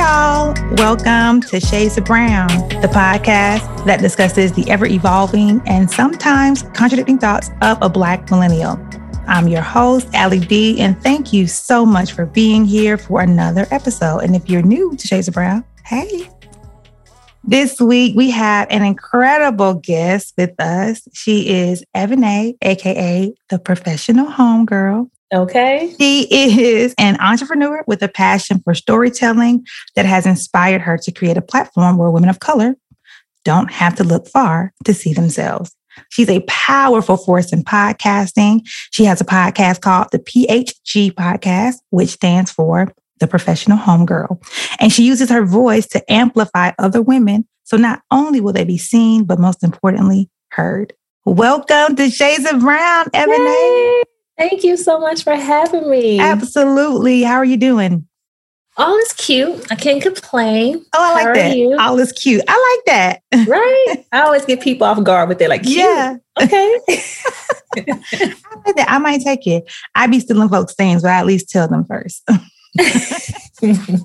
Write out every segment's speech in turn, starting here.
Y'all. Welcome to Shades of Brown, the podcast that discusses the ever evolving and sometimes contradicting thoughts of a Black millennial. I'm your host, Allie D, and thank you so much for being here for another episode. And if you're new to Shades of Brown, hey. This week we have an incredible guest with us. She is Ebony, aka the professional homegirl. Okay. She is an entrepreneur with a passion for storytelling that has inspired her to create a platform where women of color don't have to look far to see themselves. She's a powerful force in podcasting. She has a podcast called the PHG Podcast, which stands for the Professional Homegirl. And she uses her voice to amplify other women. So not only will they be seen, but most importantly, heard. Welcome to Shades of Brown, Ebony. Thank you so much for having me. Absolutely. How are you doing? All is cute. I can't complain. Oh, I like How that. you? All is cute. I like that. Right? I always get people off guard with their like, cute. Yeah. Okay. I like that. I might take it. I be stealing folks' things, but I at least tell them first.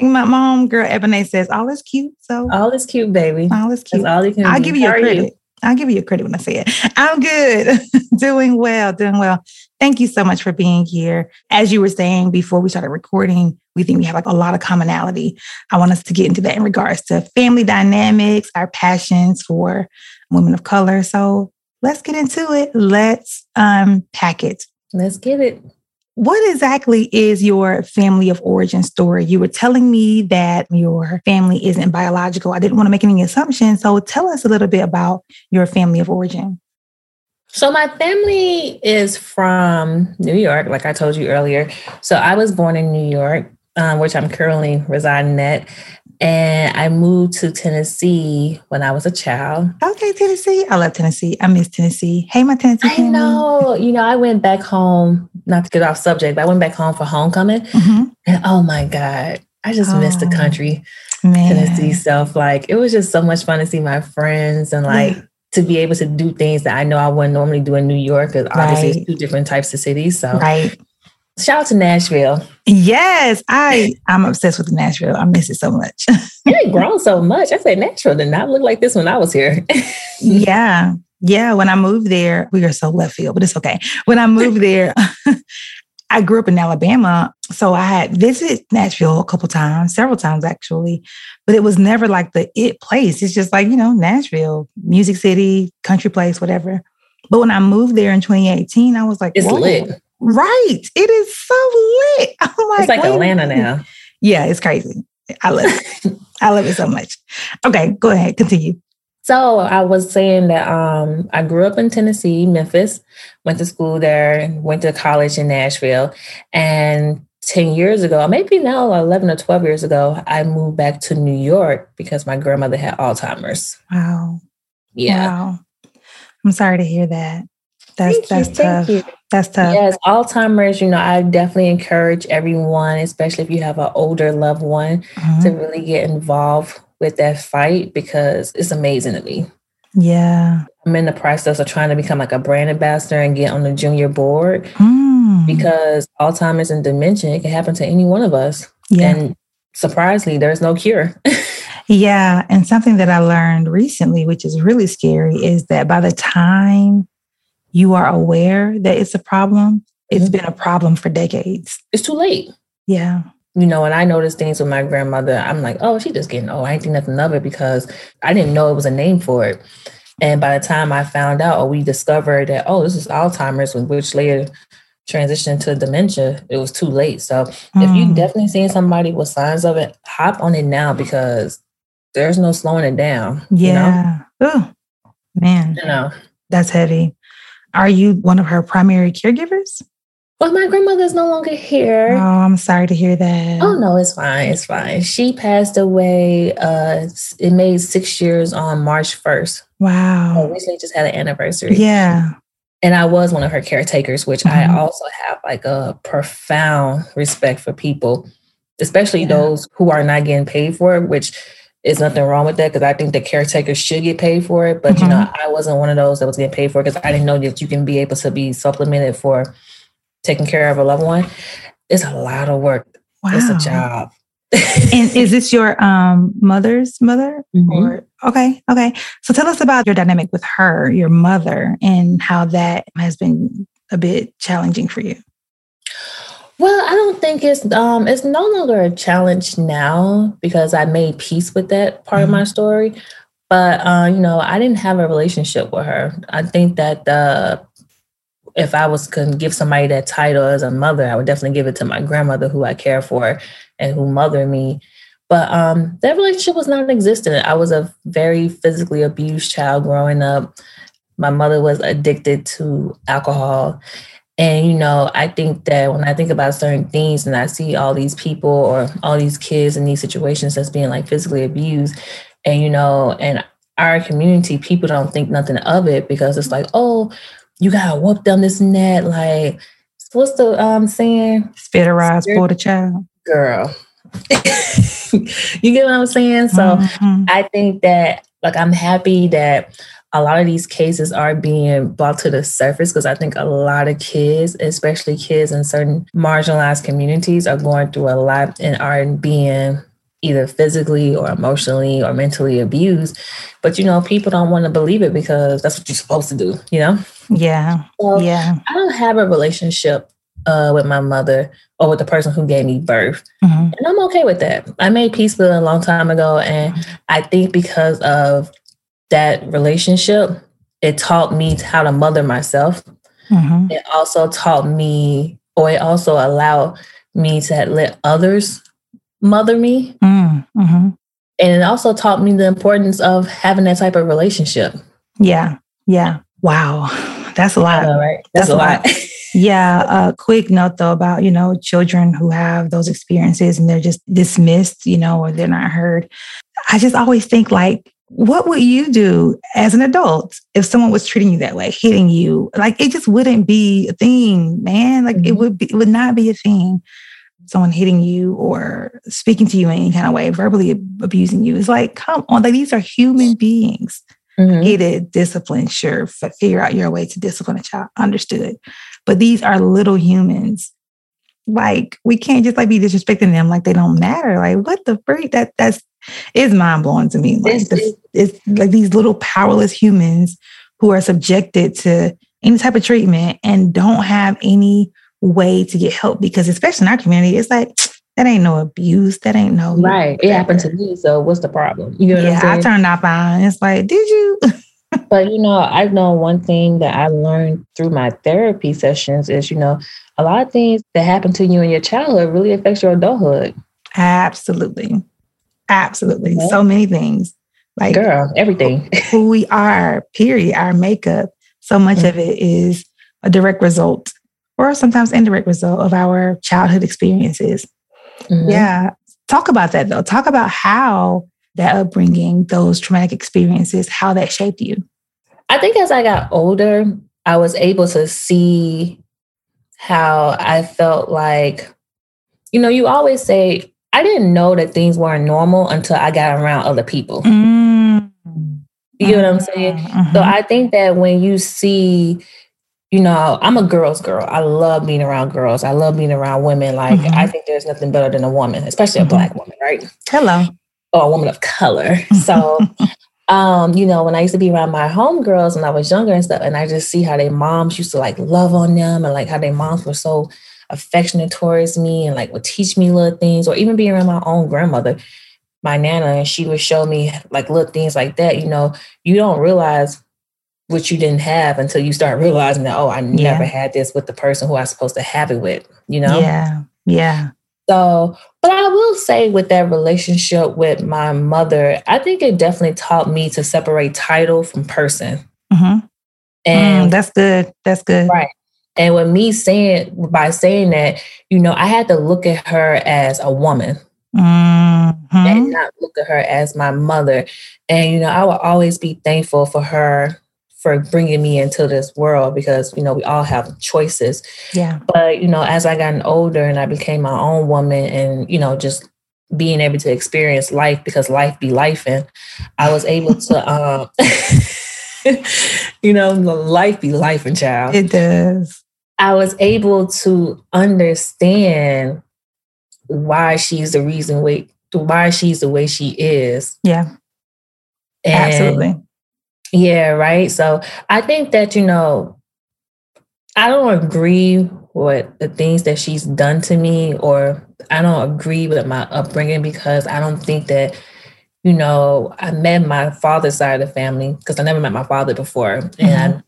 My mom, girl Ebony, says all is cute. So all is cute, baby. all is That's cute. all you can I'll give you How a are credit. I'll give you credit when I say it. I'm good. doing well, doing well. Thank you so much for being here. As you were saying before we started recording, we think we have like a lot of commonality. I want us to get into that in regards to family dynamics, our passions for women of color. So let's get into it. Let's um, unpack it. Let's get it. What exactly is your family of origin story? You were telling me that your family isn't biological. I didn't want to make any assumptions. So tell us a little bit about your family of origin. So my family is from New York, like I told you earlier. So I was born in New York, um, which I'm currently residing at. And I moved to Tennessee when I was a child. Okay, Tennessee. I love Tennessee. I miss Tennessee. Hey, my Tennessee I family. know. You know, I went back home, not to get off subject, but I went back home for homecoming. Mhm. And oh my God, I just missed the Oh, country, Man. Tennessee stuff. Like it was just so much fun to see my friends and like Yeah. to be able to do things that I know I wouldn't normally do in New York because obviously Right. it's two different types of cities. So Right. Shout out to Nashville. Yes, I I'm obsessed with Nashville. I miss it so much. It grown so much. I said Nashville did not look like this when I was here. yeah. Yeah. When I moved there, we are so left field, but it's okay. When I moved there, I grew up in Alabama. So I had visited Nashville a couple times, several times actually, but it was never like the it place. It's just like, you know, Nashville, music city, country place, whatever. But when I moved there in 2018, I was like, It's whoa. lit. Right. It is so lit. I'm like, It's like wait Atlanta now. Yeah, it's crazy. I love it. I love it so much. Okay, go ahead. Continue. So I was saying that um, I grew up in Tennessee, Memphis, went to school there, went to college in Nashville. And 10 years ago, maybe now 11 or 12 years ago, I moved back to New York because my grandmother had Alzheimer's. Wow. Yeah. Wow. I'm sorry to hear that. That's Thank you, that's tough. thank you. That's tough. Yes, Alzheimer's, you know, I definitely encourage everyone, especially if you have an older loved one, Mhm. to really get involved with that fight because it's amazing to me. Yeah. I'm in the process of trying to become like a brand ambassador and get on the junior board Mm. because Alzheimer's and dementia it can happen to any one of us. yeah. And surprisingly, there's no cure. yeah. And something that I learned recently, which is really scary, is that by the time you are aware that it's a problem, it's Mhm. been a problem for decades. it's too late. Yeah. You know, and I noticed things with my grandmother, I'm like, oh, she just getting old. I ain't think nothing of it because I didn't know it was a name for it. And by the time I found out or we discovered that, oh, this is Alzheimer's, which later transitioned to dementia, it was too late. So if you Mm. definitely seeing somebody with signs of it, hop on it now because there's no slowing it down. Yeah. Oh, man, You know? You know? that's heavy. Are you one of her primary caregivers? Well, my grandmother's no longer here. Oh. I'm sorry to hear that. Oh no, it's fine. It's fine. She passed away. Uh, it made six years on March first. Wow. recently just had an anniversary. Yeah. and I was one of her caretakers, which Mhm. I also have like a profound respect for people, especially Yeah. those who are not getting paid for it. Which is nothing wrong with that because I think the caretakers should get paid for it. But you know, Mm-hmm. I wasn't one of those that was getting paid for it because I didn't know that you can be able to be supplemented for taking care of a loved one. It's a lot of work. Wow. It's a job. and is this your um, mother's mother? Mm-hmm. Or okay, okay. So tell us about your dynamic with her, your mother, and how that has been a bit challenging for you. Well, I don't think it's um it's no longer a challenge now because I made peace with that part mm-hmm. of my mm-hmm. story. But uh, you know, I didn't have a relationship with her. I think that the if I was going to give somebody that title as a mother, I would definitely give it to my grandmother, who I care for and who mothered me. But um, that relationship was non-existent. I was a very physically abused child growing up. My mother was addicted to alcohol. And, you know, I think that when I think about certain things and I see all these people or all these kids in these situations that's being like physically abused, and, you know, and our community, people don't think nothing of it because it's like, oh, you gotta whoop them this and that. Like, what's the um saying? Spit a rise for the child. Girl. you get what I'm saying? So mm-hmm. I think that like I'm happy that a lot of these cases are being brought to the surface because I think a lot of kids, especially kids in certain marginalized communities, are going through a lot and are being either physically or emotionally or mentally abused. But you know, people don't want to believe it because that's what you're supposed to do, you know? Yeah. So yeah. I don't have a relationship uh, with my mother or with the person who gave me birth. Mm-hmm. And I'm okay with that. I made peace with it a long time ago. And mm-hmm. I think because of that relationship, it taught me how to mother myself. Mm-hmm. It also taught me, or it also allowed me to let others mother me. Mm-hmm. And it also taught me the importance of having that type of relationship. Yeah. Yeah. Wow. That's a lot. Know, right? That's, That's a lot. lot. yeah. A quick note though about, you know, children who have those experiences and they're just dismissed, you know, or they're not heard. I just always think like, what would you do as an adult if someone was treating you that way, hitting you? Like it just wouldn't be a thing, man. Like mm-hmm. it would be, it would not be a thing someone hitting you or speaking to you in any kind of way, verbally abusing you. It's like, come on, like these are human beings. Mm-hmm. Discipline, sure, figure out your way to discipline a child, understood. But these are little humans. Like we can't just like be disrespecting them like they don't matter. Like what the freak? That that's is mind blowing to me. Like the, it's like these little powerless humans who are subjected to any type of treatment and don't have any way to get help because especially in our community, it's like that ain't no abuse. That ain't no right. It happened to me. So what's the problem? You know yeah, i turned off on. It's like, did you? but you know, I know one thing that I learned through my therapy sessions is, you know, a lot of things that happen to you in your childhood really affects your adulthood. Absolutely. Absolutely. Yeah. So many things. Like girl, everything. who we are, period. Our makeup. So much mm-hmm. of it is a direct result or sometimes indirect result of our childhood experiences. Mm-hmm. Yeah. Talk about that though. Talk about how that upbringing, those traumatic experiences, how that shaped you. I think as I got older, I was able to see how I felt like, you know, you always say, I didn't know that things weren't normal until I got around other people. Mm-hmm. You know what I'm saying? Mm-hmm. So I think that when you see you know, I'm a girl's girl. I love being around girls. I love being around women. Like, mm-hmm. I think there's nothing better than a woman, especially a mm-hmm. black woman, right? Hello. Or a woman of color. So, um, you know, when I used to be around my homegirls when I was younger and stuff, and I just see how their moms used to like love on them and like how their moms were so affectionate towards me and like would teach me little things, or even being around my own grandmother, my nana, and she would show me like little things like that. You know, you don't realize what you didn't have until you start realizing that, oh, I yeah. never had this with the person who I was supposed to have it with, you know? Yeah. Yeah. So, but I will say with that relationship with my mother, I think it definitely taught me to separate title from person. Mm-hmm. And mm, that's good. That's good. Right. And with me saying, by saying that, you know, I had to look at her as a woman. Mm-hmm. And not look at her as my mother. And, you know, I will always be thankful for her for bringing me into this world because you know we all have choices yeah but you know as i gotten older and i became my own woman and you know just being able to experience life because life be life and i was able to um you know life be life and child it does i was able to understand why she's the reason wait why she's the way she is. Yeah. And Absolutely. Yeah, right. So I think that, you know, I don't agree with the things that she's done to me, or I don't agree with my upbringing because I don't think that, you know, I met my father's side of the family because I never met my father before. Mm-hmm. And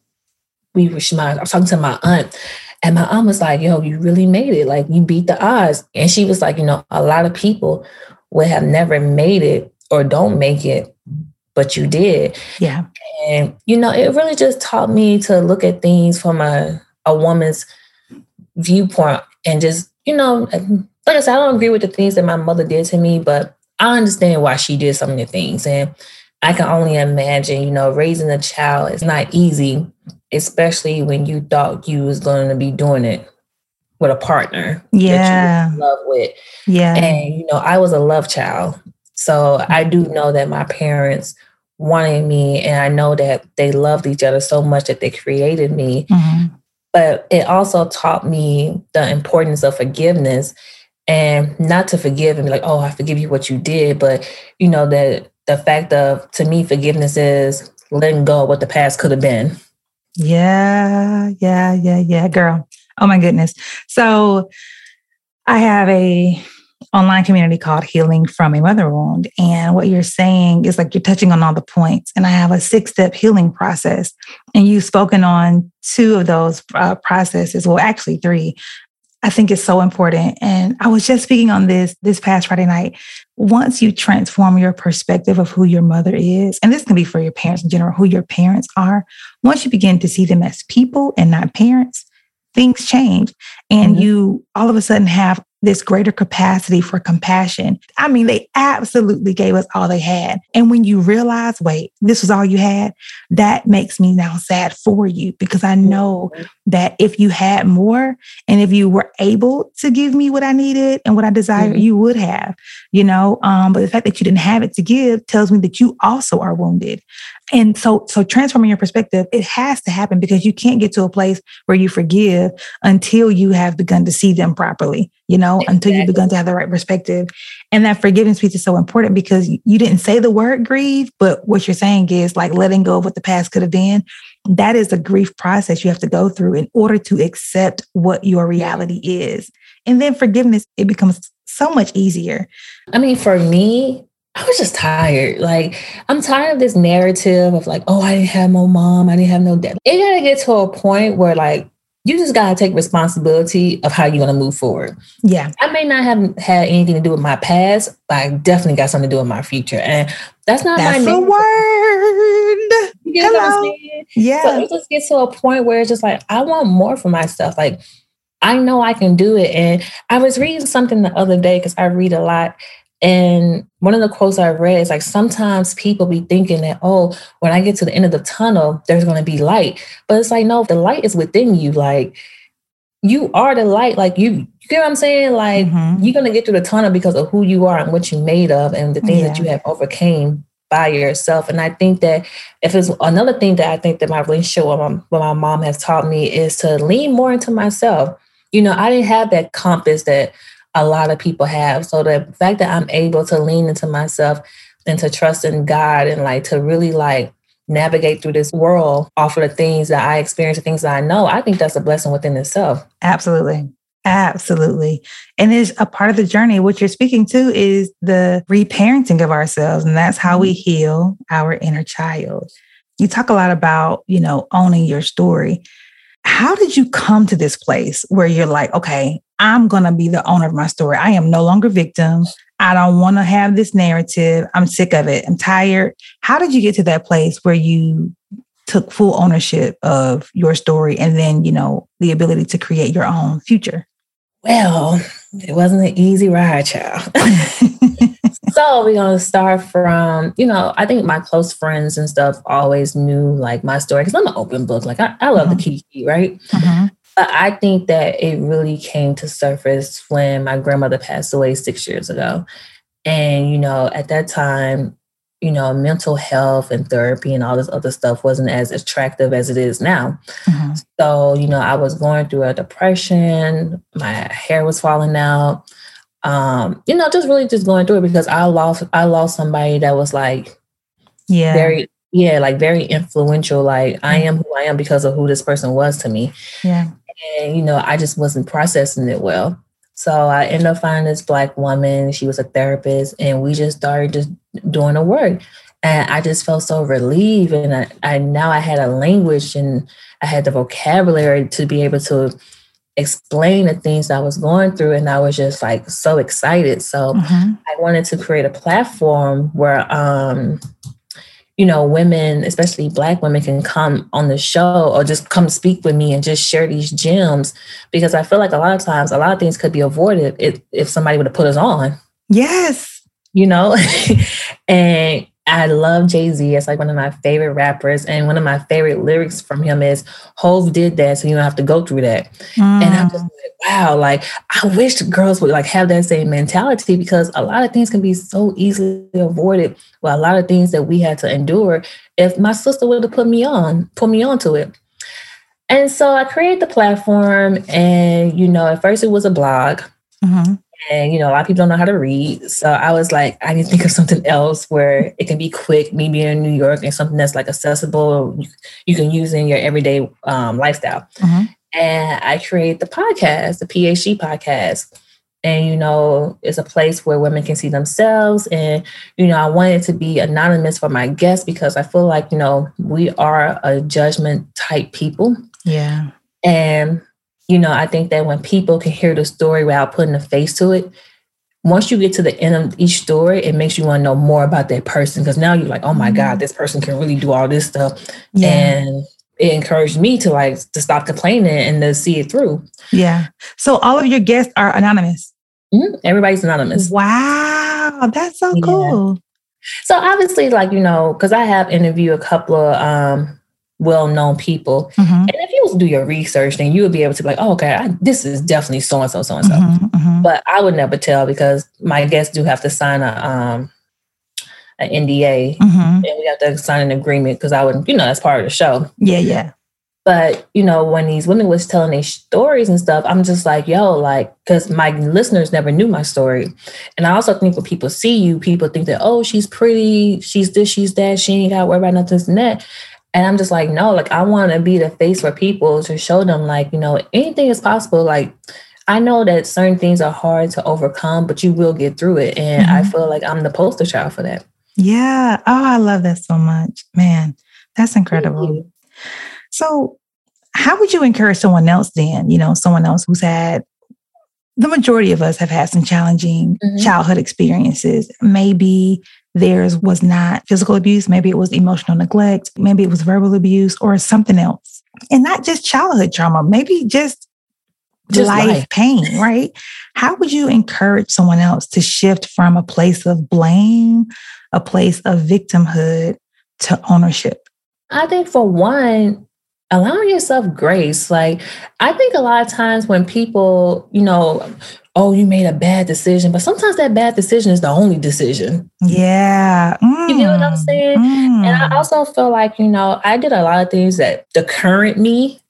we were, I was talking to my aunt, and my aunt was like, yo, you really made it. Like, you beat the odds. And she was like, you know, a lot of people would have never made it or don't make it, but you did. Yeah. And, you know, it really just taught me to look at things from a, a woman's viewpoint and just, you know, like I said, I don't agree with the things that my mother did to me, but I understand why she did some of the things. And I can only imagine, you know, raising a child is not easy, especially when you thought you was going to be doing it with a partner yeah love with yeah and you know i was a love child so i do know that my parents wanted me and i know that they loved each other so much that they created me mm-hmm. but it also taught me the importance of forgiveness and not to forgive and be like oh i forgive you what you did but you know that the fact of to me forgiveness is letting go of what the past could have been yeah yeah yeah yeah girl Oh my goodness. So I have a online community called Healing from a Mother Wound. And what you're saying is like you're touching on all the points. And I have a six step healing process. And you've spoken on two of those uh, processes. Well, actually, three. I think it's so important. And I was just speaking on this this past Friday night. Once you transform your perspective of who your mother is, and this can be for your parents in general, who your parents are, once you begin to see them as people and not parents, things change and mm-hmm. you all of a sudden have this greater capacity for compassion. I mean, they absolutely gave us all they had. And when you realize, wait, this was all you had, that makes me now sad for you because I know mm-hmm. that if you had more and if you were able to give me what I needed and what I desired, mm-hmm. you would have, you know. Um, but the fact that you didn't have it to give tells me that you also are wounded. And so, so transforming your perspective, it has to happen because you can't get to a place where you forgive until you have begun to see them properly, you know, exactly. until you've begun to have the right perspective. And that forgiveness piece is so important because you didn't say the word grieve, but what you're saying is like letting go of what the past could have been. That is a grief process you have to go through in order to accept what your reality is. And then forgiveness, it becomes so much easier. I mean, for me, I was just tired. Like, I'm tired of this narrative of like, oh, I didn't have no mom, I didn't have no dad. It gotta get to a point where like you just gotta take responsibility of how you're gonna move forward. Yeah. I may not have had anything to do with my past, but I definitely got something to do with my future. And that's not that's my name. word. You get Hello. what I'm? Yeah. So it just gets to a point where it's just like, I want more for myself. Like I know I can do it. And I was reading something the other day because I read a lot. And one of the quotes I read is like, sometimes people be thinking that, oh, when I get to the end of the tunnel, there's going to be light. But it's like, no, the light is within you. Like, you are the light. Like, you, you get what I'm saying? Like, mm-hmm. you're going to get through the tunnel because of who you are and what you're made of and the things yeah. that you have overcame by yourself. And I think that if it's another thing that I think that my relationship with my, with my mom has taught me is to lean more into myself. You know, I didn't have that compass that a lot of people have. So the fact that I'm able to lean into myself and to trust in God and like to really like navigate through this world off of the things that I experience, the things that I know, I think that's a blessing within itself. Absolutely. Absolutely. And it's a part of the journey. What you're speaking to is the reparenting of ourselves. And that's how we mm-hmm. heal our inner child. You talk a lot about, you know, owning your story. How did you come to this place where you're like, okay, I'm going to be the owner of my story. I am no longer victim. I don't want to have this narrative. I'm sick of it. I'm tired. How did you get to that place where you took full ownership of your story and then, you know, the ability to create your own future? Well, it wasn't an easy ride, child. so we're gonna start from, you know, I think my close friends and stuff always knew like my story because I'm an open book. Like I, I love mm-hmm. the Kiki, right? Mm-hmm. But I think that it really came to surface when my grandmother passed away six years ago. And, you know, at that time, you know, mental health and therapy and all this other stuff wasn't as attractive as it is now. Mm-hmm. So, you know, I was going through a depression, my hair was falling out. um, you know, just really just going through it because I lost I lost somebody that was like Yeah. very yeah, like very influential. Like I am who I am because of who this person was to me. yeah. And you know, I just wasn't processing it well. So I ended up finding this black woman. She was a therapist, and we just started just doing the work. And I just felt so relieved. And I, I now I had a language and I had the vocabulary to be able to explain the things I was going through. And I was just like so excited. So Mhm. I wanted to create a platform where um you know women especially black women can come on the show or just come speak with me and just share these gems because I feel like a lot of times a lot of things could be avoided if if somebody would have put us on Yes. you know and I love Jay Z. It's like one of my favorite rappers, and one of my favorite lyrics from him is "Hov did that, so you don't have to go through that." And I'm just Mm. like, wow, like I wish girls would like have that same mentality because a lot of things can be so easily avoided. Well, a lot of things that we had to endure if my sister would have put me on, put me onto it. And so I created the platform, and you know, at first it was a blog, Mhm. And you know, a lot of people don't know how to read. So I was like, I need to think of something else where it can be quick, me being in New York, and something that's like accessible, you, you can use in your everyday um, lifestyle Mhm. and I create the podcast, the PHG podcast. And you know, it's a place where women can see themselves. And you know, I want it to be anonymous for my guests because I feel like you know we are a judgment type people, Yeah. and you know, I think that when people can hear the story without putting a face to it, once you get to the end of each story, it makes you want to know more about that person because now you're like, oh my God, this person can really do all this stuff. Yeah. And it encouraged me to like to stop complaining and to see it through. yeah. So all of your guests are anonymous. Mhm. Everybody's anonymous. Wow. That's so Yeah. cool. So obviously, like, you know, because I have interviewed a couple of um well-known people. Mhm. And if you do your research, then you would be able to be like, oh, okay, I, this is definitely so and so, so and so. Mhm. Mhm. But I would never tell because my guests do have to sign a um an NDA Mhm. and we have to sign an agreement because I would, you know, that's part of the show. Yeah. Yeah. But you know, when these women was telling their stories and stuff, I'm just like, yo, like, because my listeners never knew my story. And I also think when people see you, people think that, oh, she's pretty, she's this, she's that, she ain't got to worry about nothing this and that. And I'm just like, no, like I want to be the face for people to show them, like, you know, anything is possible. Like, I know that certain things are hard to overcome, but you will get through it. And I Mhm. feel like I'm the poster child for that. Yeah. Oh, I love that so much. Man, that's incredible. So, how would you encourage someone else then? You know, someone else who's had the majority of us have had some challenging Mhm. childhood experiences. Maybe theirs was not physical abuse, maybe it was emotional neglect, maybe it was verbal abuse or something else. And not just childhood trauma, maybe just, Just life, life. pain, right? How would you encourage someone else to shift from a place of blame, a place of victimhood to ownership? I think for one, allowing yourself grace. Like, I think a lot of times when people, you know, oh, you made a bad decision, but sometimes that bad decision is the only decision. Yeah. You know what I'm Mm, saying? mm. And I also feel like, you know, I did a lot of things that the current me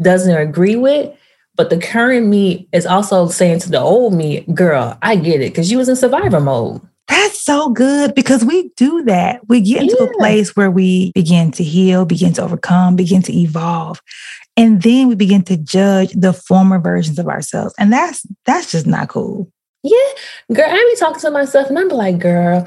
doesn't agree with. But the current me is also saying to the old me, girl, I get it. Cause you was in survivor mode. That's so good because we do that. We get into a place where we begin to heal, begin to overcome, begin to evolve. And then we begin to judge the former versions of ourselves. And that's that's just not cool. Yeah, girl, I be talking to myself and I'm like, girl,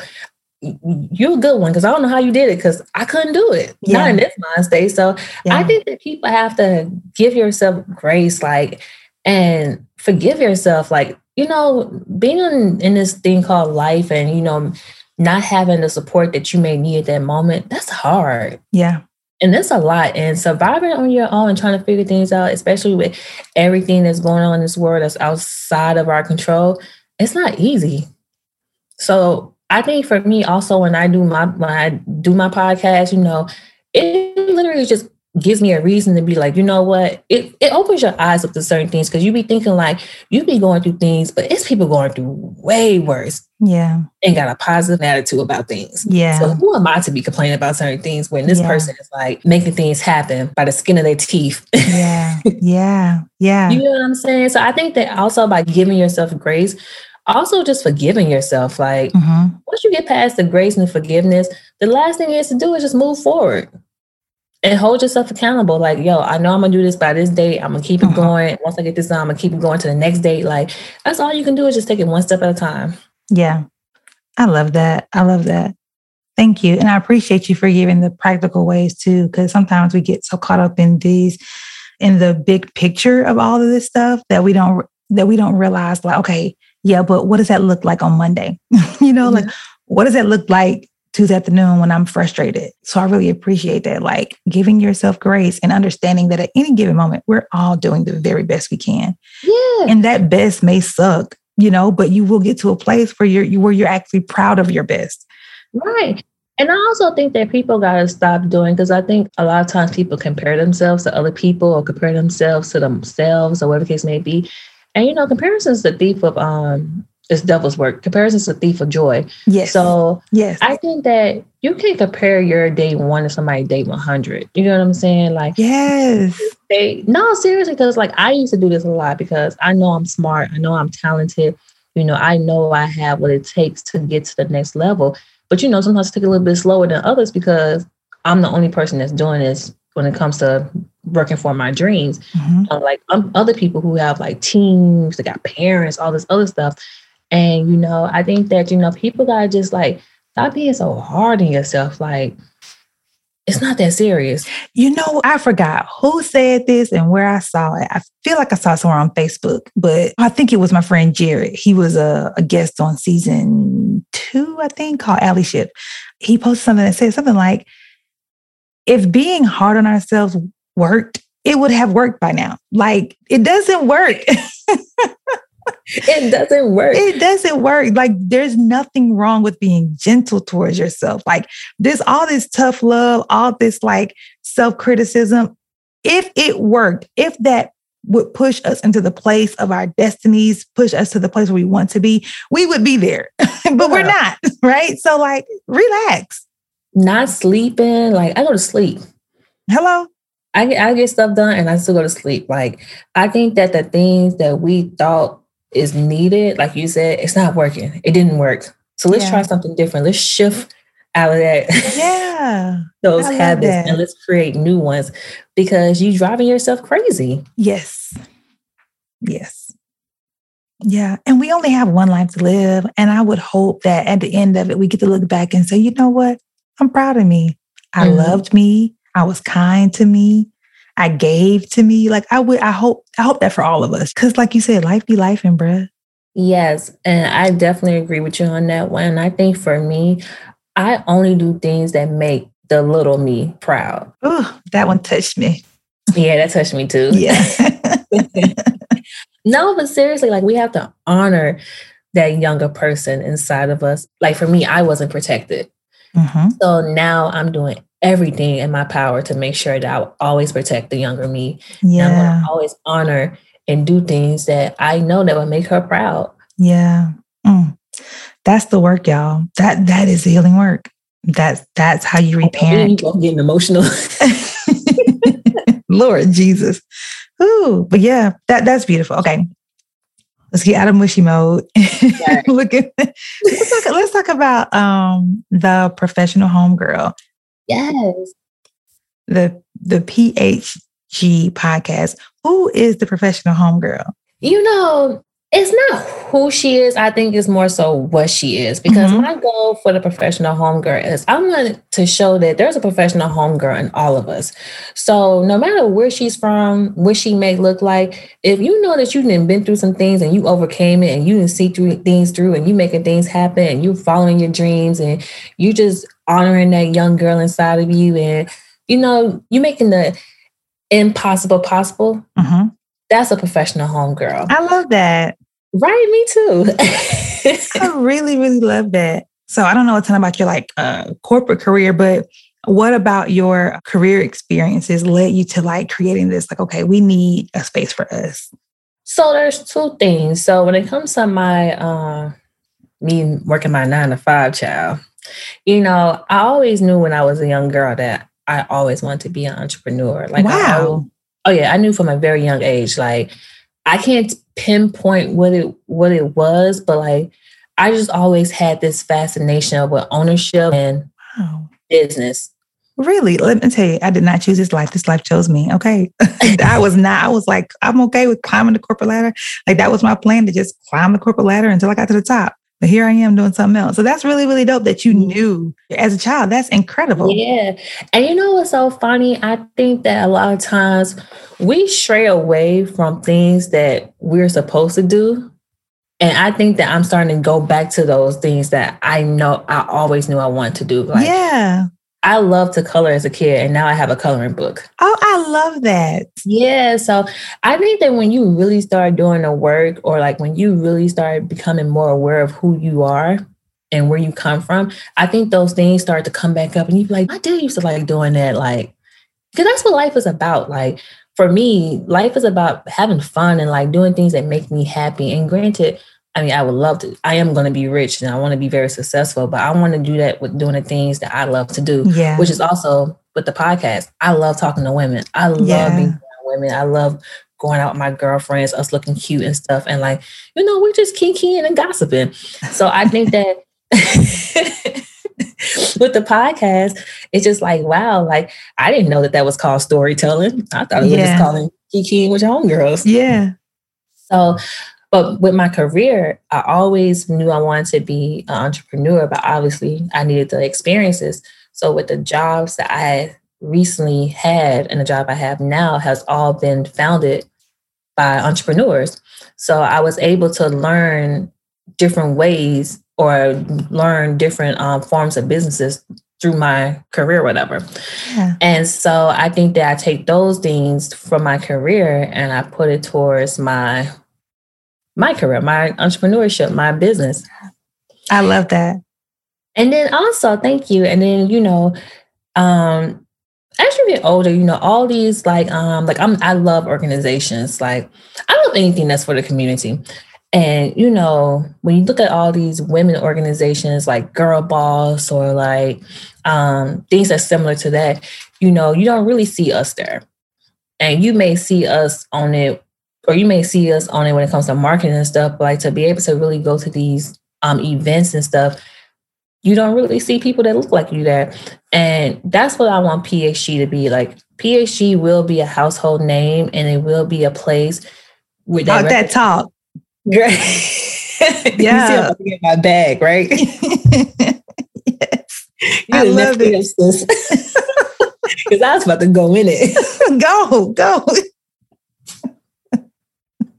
you're a good one because I don't know how you did it because I couldn't do it. Yeah. Not in this mind state. So I think that people have to give yourself grace, like, and forgive yourself. Like, you know, being in, in this thing called life and, you know, not having the support that you may need at that moment, that's hard. yeah. And that's a lot. And surviving on your own and trying to figure things out, especially with everything that's going on in this world that's outside of our control, it's not easy. So I think for me also when I do my when I do my podcast, you know, it literally just gives me a reason to be like, you know what? It it opens your eyes up to certain things because you be thinking like you be going through things, but it's people going through way worse Yeah. and got a positive attitude about things. Yeah. So who am I to be complaining about certain things when this Yeah. person is like making things happen by the skin of their teeth? yeah. Yeah. Yeah. you know what I'm saying? So I think that also by giving yourself grace, also just forgiving yourself. Like mm-hmm. once you get past the grace and the forgiveness, the last thing is to do is just move forward and hold yourself accountable. Like, yo, I know I'm gonna do this by this date. I'm gonna keep it mm-hmm. going. Once I get this done, I'm gonna keep it going to the next date. Like, that's all you can do is just take it one step at a time. Yeah. I love that. I love that. Thank you. And I appreciate you for giving the practical ways too, because sometimes we get so caught up in these in the big picture of all of this stuff that we don't that we don't realize like, okay, yeah, but what does that look like on Monday? you know, mm-hmm. like what does that look like Tuesday afternoon when I'm frustrated. So I really appreciate that, like giving yourself grace and understanding that at any given moment, we're all doing the very best we can. Yeah. And that best may suck, you know, but you will get to a place where you're where you're actually proud of your best. Right. And I also think that people got to stop doing because I think a lot of times people compare themselves to other people or compare themselves to themselves or whatever the case may be. And you know, comparison is the thief of um it's devil's work. Comparison is a thief of joy. Yes. So yes, I think that you can compare your day one to somebody day 100. You know what I'm saying? Like, yes. They, no, seriously, because like I used to do this a lot because I know I'm smart. I know I'm talented. You know, I know I have what it takes to get to the next level. But, you know, sometimes I take a little bit slower than others because I'm the only person that's doing this when it comes to working for my dreams. Mm-hmm. Uh, like um, other people who have like teams, they got parents, all this other stuff and, you know, I think that, you know, people gotta just like stop being so hard on yourself. Like, it's not that serious. You know, I forgot who said this and where I saw it. I feel like I saw it somewhere on Facebook, but I think it was my friend Jared. He was a, a guest on season two, I think, called Allyship. He posted something that said something like, if being hard on ourselves worked, it would have worked by now. Like, it doesn't work. it doesn't work. It doesn't work. Like there's nothing wrong with being gentle towards yourself. Like there's all this tough love, all this like self-criticism. If it worked, if that would push us into the place of our destinies, push us to the place where we want to be, we would be there. but yeah. we're not, right? So like relax. Not sleeping, like I go to sleep. Hello. I get I get stuff done and I still go to sleep. Like I think that the things that we thought is needed, like you said, it's not working. It didn't work. So let's yeah. try something different. Let's shift out of that. Yeah. those habits that. and let's create new ones because you're driving yourself crazy. Yes. Yes. Yeah. And we only have one life to live. And I would hope that at the end of it, we get to look back and say, you know what? I'm proud of me. I mm-hmm. loved me. I was kind to me. I gave to me. Like I would, I hope, I hope that for all of us. Cause like you said, life be life and bruh. Yes. And I definitely agree with you on that one. I think for me, I only do things that make the little me proud. Oh, that one touched me. Yeah, that touched me too. Yeah. no, but seriously, like we have to honor that younger person inside of us. Like for me, I wasn't protected. Mm-hmm. So now I'm doing everything in my power to make sure that I will always protect the younger me. Yeah. And I'm always honor and do things that I know that will make her proud. Yeah. Mm. That's the work, y'all. That that is healing work. That's that's how you reparent. I'm getting emotional. Lord Jesus. Ooh, but yeah, that that's beautiful. Okay. Let's get out of mushy mode. Look at let's talk, let's talk about um the professional homegirl. Yes. The the PHG podcast. Who is the professional homegirl? You know, it's not who she is. I think it's more so what she is. Because mm-hmm. my goal for the professional homegirl is I want to show that there's a professional homegirl in all of us. So no matter where she's from, what she may look like, if you know that you've been through some things and you overcame it and you didn't see through things through and you making things happen and you following your dreams and you just honoring that young girl inside of you and you know you making the impossible possible mm-hmm. that's a professional homegirl i love that right me too i really really love that so i don't know a ton about your like uh, corporate career but what about your career experiences led you to like creating this like okay we need a space for us so there's two things so when it comes to my uh me working my nine to five child you know, I always knew when I was a young girl that I always wanted to be an entrepreneur. Like, wow. I, oh yeah, I knew from a very young age. Like, I can't pinpoint what it what it was, but like I just always had this fascination with ownership and wow. business. Really? Let me tell you, I did not choose this life. This life chose me. Okay. I was not, I was like, I'm okay with climbing the corporate ladder. Like that was my plan to just climb the corporate ladder until I got to the top. But here I am doing something else. So that's really, really dope that you mm-hmm. knew as a child. That's incredible. Yeah. And you know what's so funny? I think that a lot of times we stray away from things that we're supposed to do. And I think that I'm starting to go back to those things that I know I always knew I wanted to do. Like, yeah. I love to color as a kid, and now I have a coloring book. Oh, I love that. Yeah. So I think that when you really start doing the work, or like when you really start becoming more aware of who you are and where you come from, I think those things start to come back up, and you be like, I did used to like doing that. Like, because that's what life is about. Like, for me, life is about having fun and like doing things that make me happy. And granted, I mean, I would love to. I am going to be rich and I want to be very successful, but I want to do that with doing the things that I love to do. Yeah. Which is also with the podcast. I love talking to women. I love yeah. being around women. I love going out with my girlfriends, us looking cute and stuff. And like, you know, we're just kikiing and gossiping. So I think that with the podcast, it's just like, wow, like I didn't know that that was called storytelling. I thought it was yeah. just calling kikiing with your homegirls. Yeah. So but with my career, I always knew I wanted to be an entrepreneur, but obviously I needed the experiences. So with the jobs that I recently had and the job I have now has all been founded by entrepreneurs. So I was able to learn different ways or learn different um, forms of businesses through my career, whatever. Yeah. And so I think that I take those things from my career and I put it towards my my career, my entrepreneurship, my business. I love that. And then also, thank you. And then, you know, um, as you get older, you know, all these like um like I'm I love organizations. Like I love anything that's for the community. And you know, when you look at all these women organizations like Girl Boss or like um things that's similar to that, you know, you don't really see us there. And you may see us on it or you may see us on it when it comes to marketing and stuff, but like to be able to really go to these um, events and stuff, you don't really see people that look like you there. And that's what I want PHG to be. Like PHG will be a household name and it will be a place with that, that talk. Great. yeah. you see my bag, right? yes. I love it. Because I was about to go in it. go, go.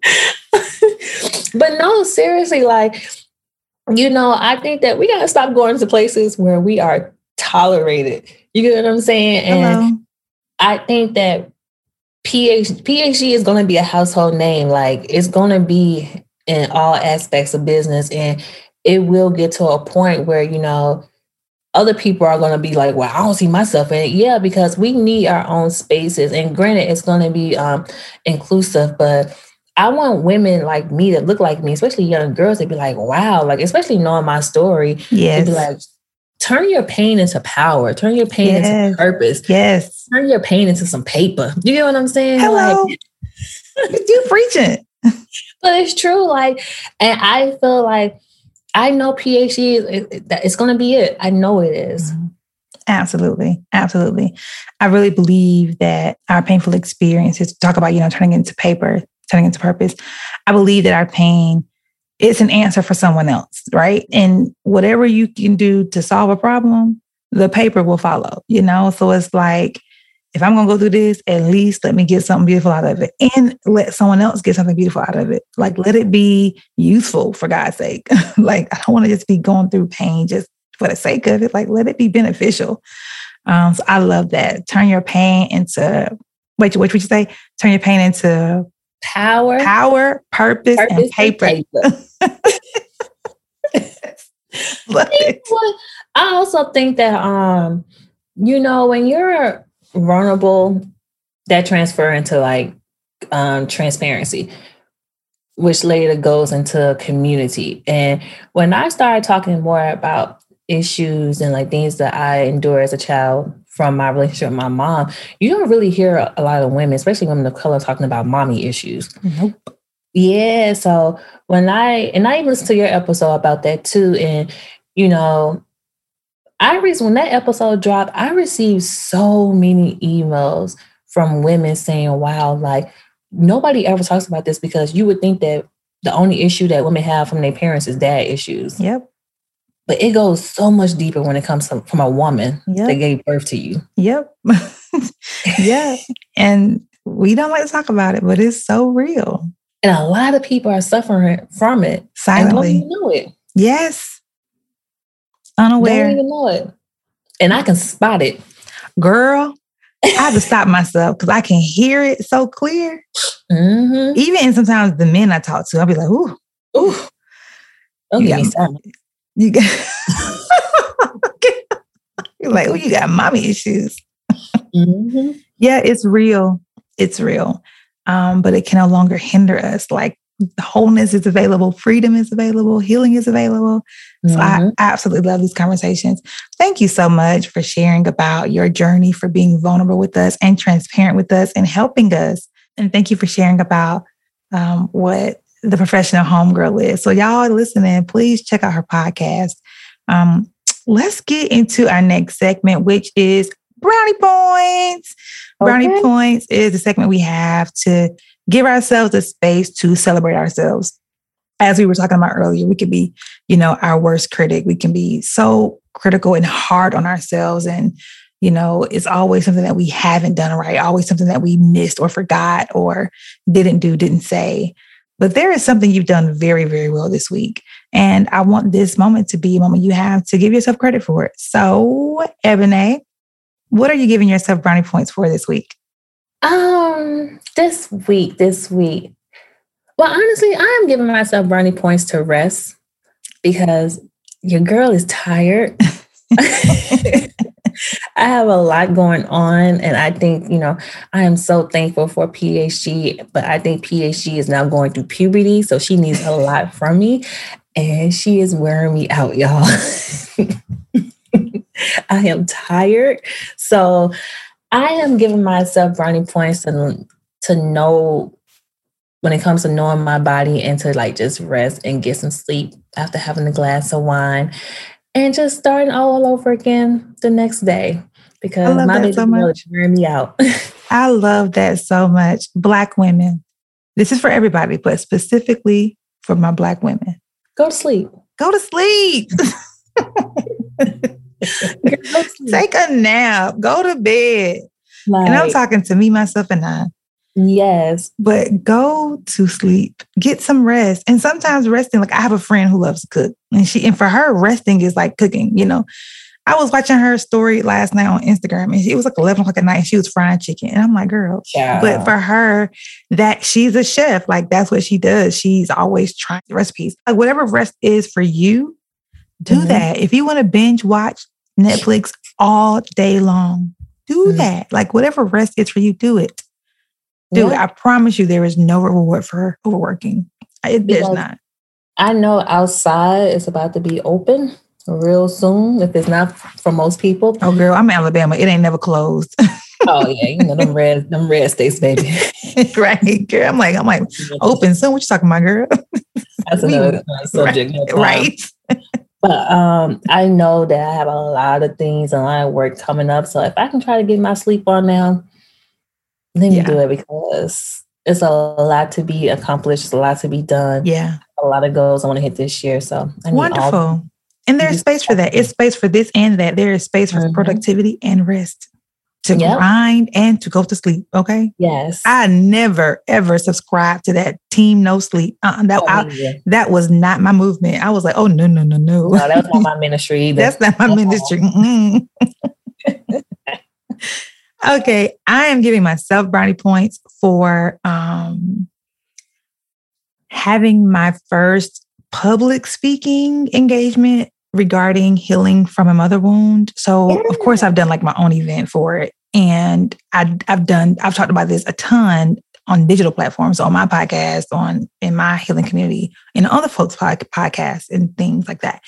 but no, seriously, like, you know, I think that we gotta stop going to places where we are tolerated. You get what I'm saying? And Hello. I think that PH, PHG is gonna be a household name. Like it's gonna be in all aspects of business and it will get to a point where, you know, other people are going to be like, well, I don't see myself in it. Yeah, because we need our own spaces. And granted, it's going to be um, inclusive, but I want women like me that look like me, especially young girls, to be like, wow, like especially knowing my story. Yes. be like, turn your pain into power, turn your pain yes. into purpose. Yes. Turn your pain into some paper. You get what I'm saying? Hello. Like, you preaching. but it's true. Like, and I feel like I know PHG is it's gonna be it. I know it is. Mm-hmm. Absolutely. Absolutely. I really believe that our painful experiences talk about, you know, turning it into paper turning into purpose. I believe that our pain is an answer for someone else, right? And whatever you can do to solve a problem, the paper will follow, you know? So it's like, if I'm gonna go through this, at least let me get something beautiful out of it and let someone else get something beautiful out of it. Like, let it be useful for God's sake. like, I don't wanna just be going through pain just for the sake of it. Like, let it be beneficial. Um, so I love that. Turn your pain into, wait, what would you say? Turn your pain into power, power, purpose, purpose and paper. And paper. I also think that um, you know, when you're vulnerable, that transfer into like um transparency, which later goes into community. And when I started talking more about issues and like things that I endure as a child, from my relationship with my mom, you don't really hear a, lot of women, especially women of color, talking about mommy issues. Nope. Yeah. So when I and I even listened to your episode about that too, and you know, I reason when that episode dropped, I received so many emails from women saying, "Wow, like nobody ever talks about this because you would think that the only issue that women have from their parents is dad issues." Yep. But it goes so much deeper when it comes to, from a woman Yep. that gave birth to you. Yep. yeah. And we don't like to talk about it, but it's so real. And a lot of people are suffering from it. And don't Silently. even know it. Yes. Don't Unaware. even know it. And I can spot it. Girl, I have to stop myself because I can hear it so clear. Mm-hmm. Even sometimes the men I talk to, I'll be like, ooh, Ooh. Don't You give me. You got You're like, oh, you got mommy issues. Mm-hmm. Yeah, it's real. It's real. Um, but it can no longer hinder us. Like wholeness is available, freedom is available, healing is available. So Mm-hmm. I absolutely love these conversations. Thank you so much for sharing about your journey, for being vulnerable with us and transparent with us and helping us. And thank you for sharing about um, what the professional homegirl is. So, y'all listening, please check out her podcast. Um, let's get into our next segment, which is Brownie Points. Brownie Points is the segment we have to give ourselves a space to celebrate ourselves. As we were talking about earlier, we could be, you know, our worst critic. We can be so critical and hard on ourselves. And, you know, it's always something that we haven't done right, always something that we missed or forgot or didn't do, didn't say. But there is something you've done very, very well this week. And I want this moment to be a moment you have to give yourself credit for it. So, Ebony, what are you giving yourself brownie points for this week? Um, this week, this week. Well, honestly, I am giving myself brownie points to rest because your girl is tired. I have a lot going on, and I think, you know, I am so thankful for PHG, but I think PHG is now going through puberty, so she needs a lot from me, and she is wearing me out, y'all. I am tired. So I am giving myself brownie points to, to know when it comes to knowing my body and to like just rest and get some sleep after having a glass of wine and just starting all over again the next day because my baby so much. is me out. I love that so much. Black women. This is for everybody, but specifically for my Black women. Go to sleep. Go to sleep. Go to sleep. Take a nap. Go to bed. And I'm talking to me, myself, and I. yes. But go to sleep. Get some rest. And sometimes resting, like I have a friend who loves to cook. And she and for her, resting is like cooking, you know. I was watching her story last night on Instagram and it was like 11 o'clock at night and she was frying chicken. And I'm like, girl, yeah. But for her, that she's a chef, like that's what she does. She's always trying recipes. Like whatever rest is for you, do Mhm. that. If you want to binge watch Netflix all day long, do Mhm. that. Like whatever rest is for you, do it. Yeah. I promise you, there is no reward for overworking. It, there's not. I know outside is about to be open real soon. If it's not for most people. Oh, girl, I'm in Alabama. It ain't never closed. Oh yeah, you know them red, them red states, baby. right, girl. I'm like, I'm like, open soon. What you talking about, girl? That's another subject. no right. But um, I know that I have a lot of things, a lot of work coming up. So if I can try to get my sleep on now, let me Yeah. do it because it's a lot to be accomplished, it's a lot to be done, Yeah. a lot of goals I want to hit this year. So I need all Wonderful. And there's space for that. It's space for this and that. There is space for Mhm. productivity and rest to Yep. grind and to go to sleep. Okay. yes. I never ever subscribed to that team no sleep. Uh, that, Oh, I- yeah. that was not my movement. I was like, oh, no, no, no, no. No, that was not my ministry either. That's not my ministry. Okay. I am giving myself brownie points for um, having my first public speaking engagement regarding healing from a mother wound. So, of course, I've done like my own event for it. And I, I've done, I've talked about this a ton on digital platforms, on my podcast, on in my healing community, in other folks' pod, podcasts and things like that.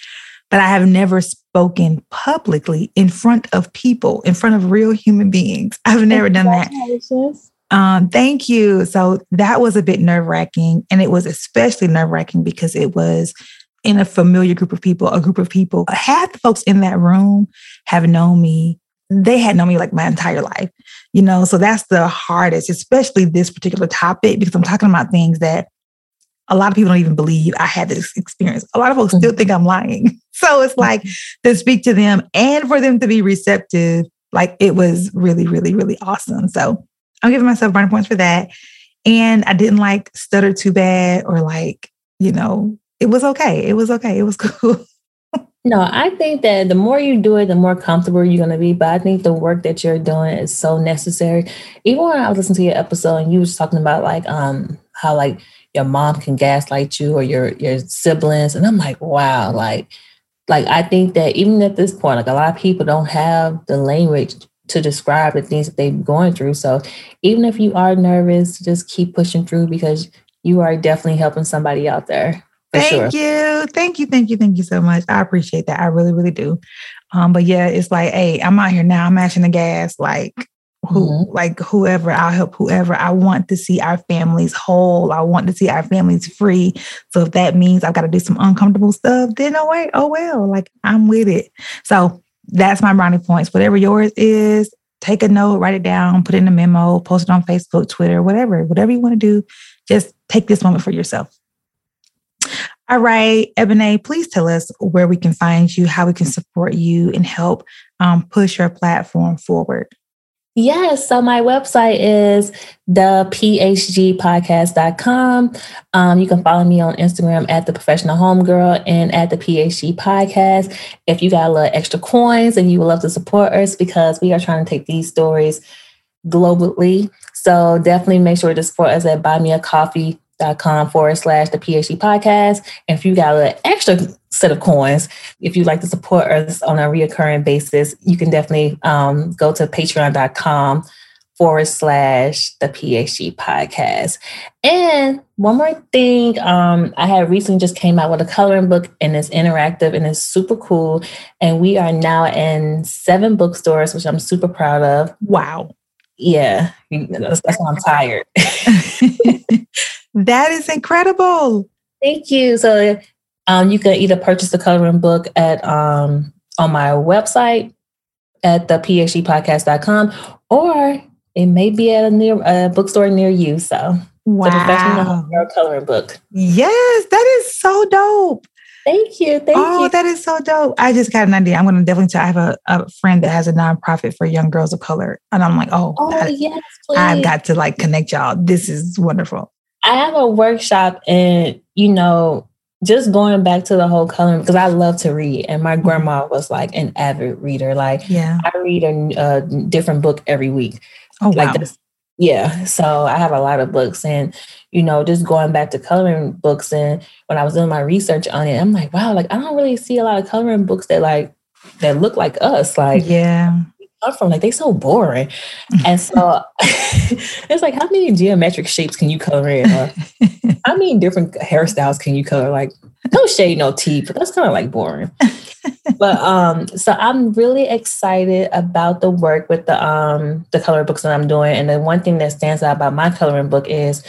But I have never spoken publicly in front of people, in front of real human beings. I've never done that. Um, thank you. So that was a bit nerve wracking. And it was especially nerve wracking because it was in a familiar group of people, a group of people. Half the folks in that room have known me. They had known me like my entire life, you know. So that's the hardest, especially this particular topic, because I'm talking about things that a lot of people don't even believe I had this experience. A lot of folks mm-hmm. still think I'm lying. So it's like mm-hmm. to speak to them and for them to be receptive, like it was really, really, really awesome. So I'm giving myself brownie points for that. And I didn't like stutter too bad or like, you know, it was okay. It was okay. It was cool. No, I think that the more you do it, the more comfortable you're going to be. But I think the work that you're doing is so necessary. Even when I was listening to your episode and you was talking about like um how like your mom can gaslight you or your your siblings, and I'm like, wow, like like I think that even at this point, like a lot of people don't have the language to describe the things that they're going through. So even if you are nervous, just keep pushing through because you are definitely helping somebody out there. Thank sure. you. Thank you. Thank you. Thank you so much. I appreciate that. I really, really do. Um, but yeah, it's like, hey, I'm out here now. I'm mashing the gas. Like who mm-hmm. like whoever, I'll help whoever. I want to see our families whole. I want to see our families free. So if that means I've got to do some uncomfortable stuff, then oh wait, oh well, like I'm with it. So that's my brownie points. Whatever yours is, take a note, write it down, put it in a memo, post it on Facebook, Twitter, whatever, whatever you want to do. Just take this moment for yourself. All right, Ebony, please tell us where we can find you, how we can support you, and help um, push your platform forward. Yes. So my website is thephgpodcast.com. Um, you can follow me on Instagram at the professional homegirl and at the PHG podcast. If you got a little extra coins and you would love to support us because we are trying to take these stories globally. So definitely make sure to support us at Buy Me a Coffee dot com forward slash the PHG podcast. And if you got an extra set of coins, if you'd like to support us on a reoccurring basis, you can definitely um, go to patreon.com forward slash the PHG podcast. And one more thing, um, I had recently just came out with a coloring book and it's interactive and it's super cool. And we are now in seven bookstores, which I'm super proud of. Wow. Yeah, that's, that's why I'm tired. That is incredible. Thank you. So um, you can either purchase the coloring book at um, on my website at the phgpodcast.com or it may be at a near a bookstore near you. So wow. So coloring book. Yes, that is so dope. Thank you. Thank oh, you. that is so dope. I just got an idea. I'm going to definitely tell. I have a, a friend that has a nonprofit for young girls of color. And I'm like, oh, oh I, yes, please. I've got to like connect y'all. This is wonderful. I have a workshop and, you know, just going back to the whole coloring because I love to read, and my mm-hmm. grandma was like an avid reader. Like, yeah, I read a, a different book every week. Oh, like wow. This, yeah, so I have a lot of books, and you know, just going back to coloring books, and when I was doing my research on it, I'm like, wow, like I don't really see a lot of coloring books that like that look like us. Like, yeah, come from? Like they so boring. and so it's like, how many geometric shapes can you color in? Or how many different hairstyles can you color? Like no shade, no teeth, but that's kind of like boring. but um, so I'm really excited about the work with the um the color books that I'm doing. And the one thing that stands out about my coloring book is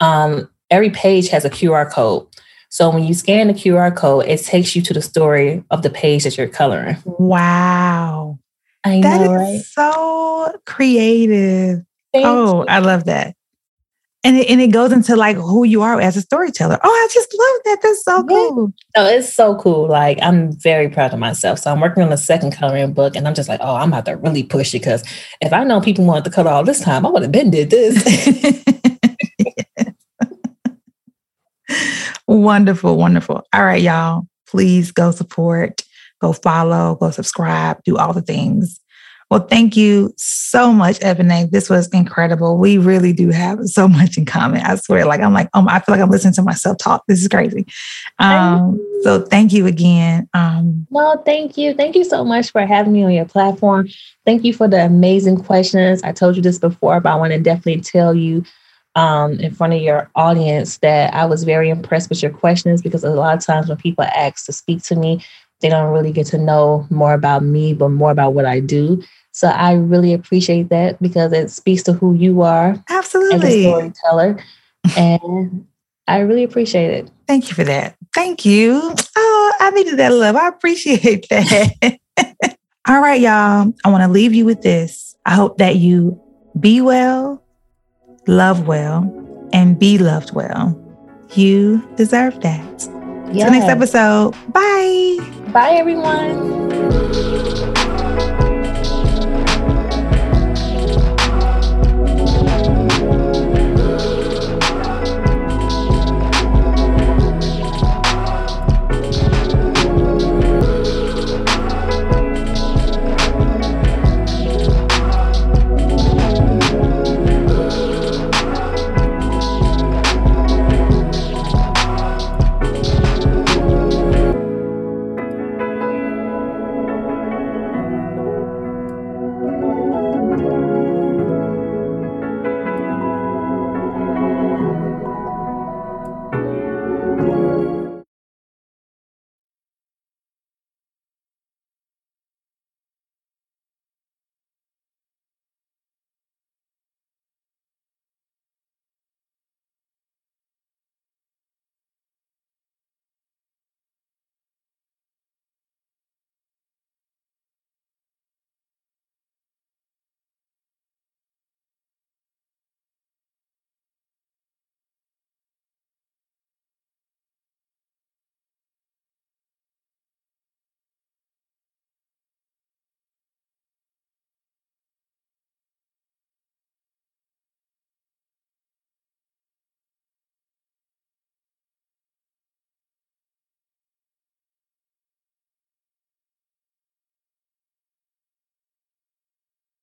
um every page has a QR code. So when you scan the QR code, it takes you to the story of the page that you're coloring. Wow. I that know, right? So creative. Thank oh, you. I love that. And it, and it goes into like who you are as a storyteller. Oh, I just love that. That's so cool. Oh, it's so cool. Like I'm very proud of myself. So I'm working on the second coloring book, and I'm just like, oh, I'm about to really push it because if I know people wanted to color all this time, I would have been did this. wonderful, wonderful. All right, y'all. Please go support go follow, go subscribe, do all the things. Well, thank you so much, Ebony. This was incredible. We really do have so much in common. I swear, like I'm like, um, I feel like I'm listening to myself talk. This is crazy. Um, so thank you again. Um, well, thank you. Thank you so much for having me on your platform. Thank you for the amazing questions. I told you this before, but I want to definitely tell you um, in front of your audience that I was very impressed with your questions because a lot of times when people ask to speak to me, they don't really get to know more about me, but more about what I do. So I really appreciate that because it speaks to who you are Absolutely. as a storyteller. and I really appreciate it. Thank you for that. Thank you. Oh, I needed that love. I appreciate that. All right, y'all. I want to leave you with this. I hope that you be well, love well, and be loved well. You deserve that. Yes. Till next episode. Bye. Bye, everyone.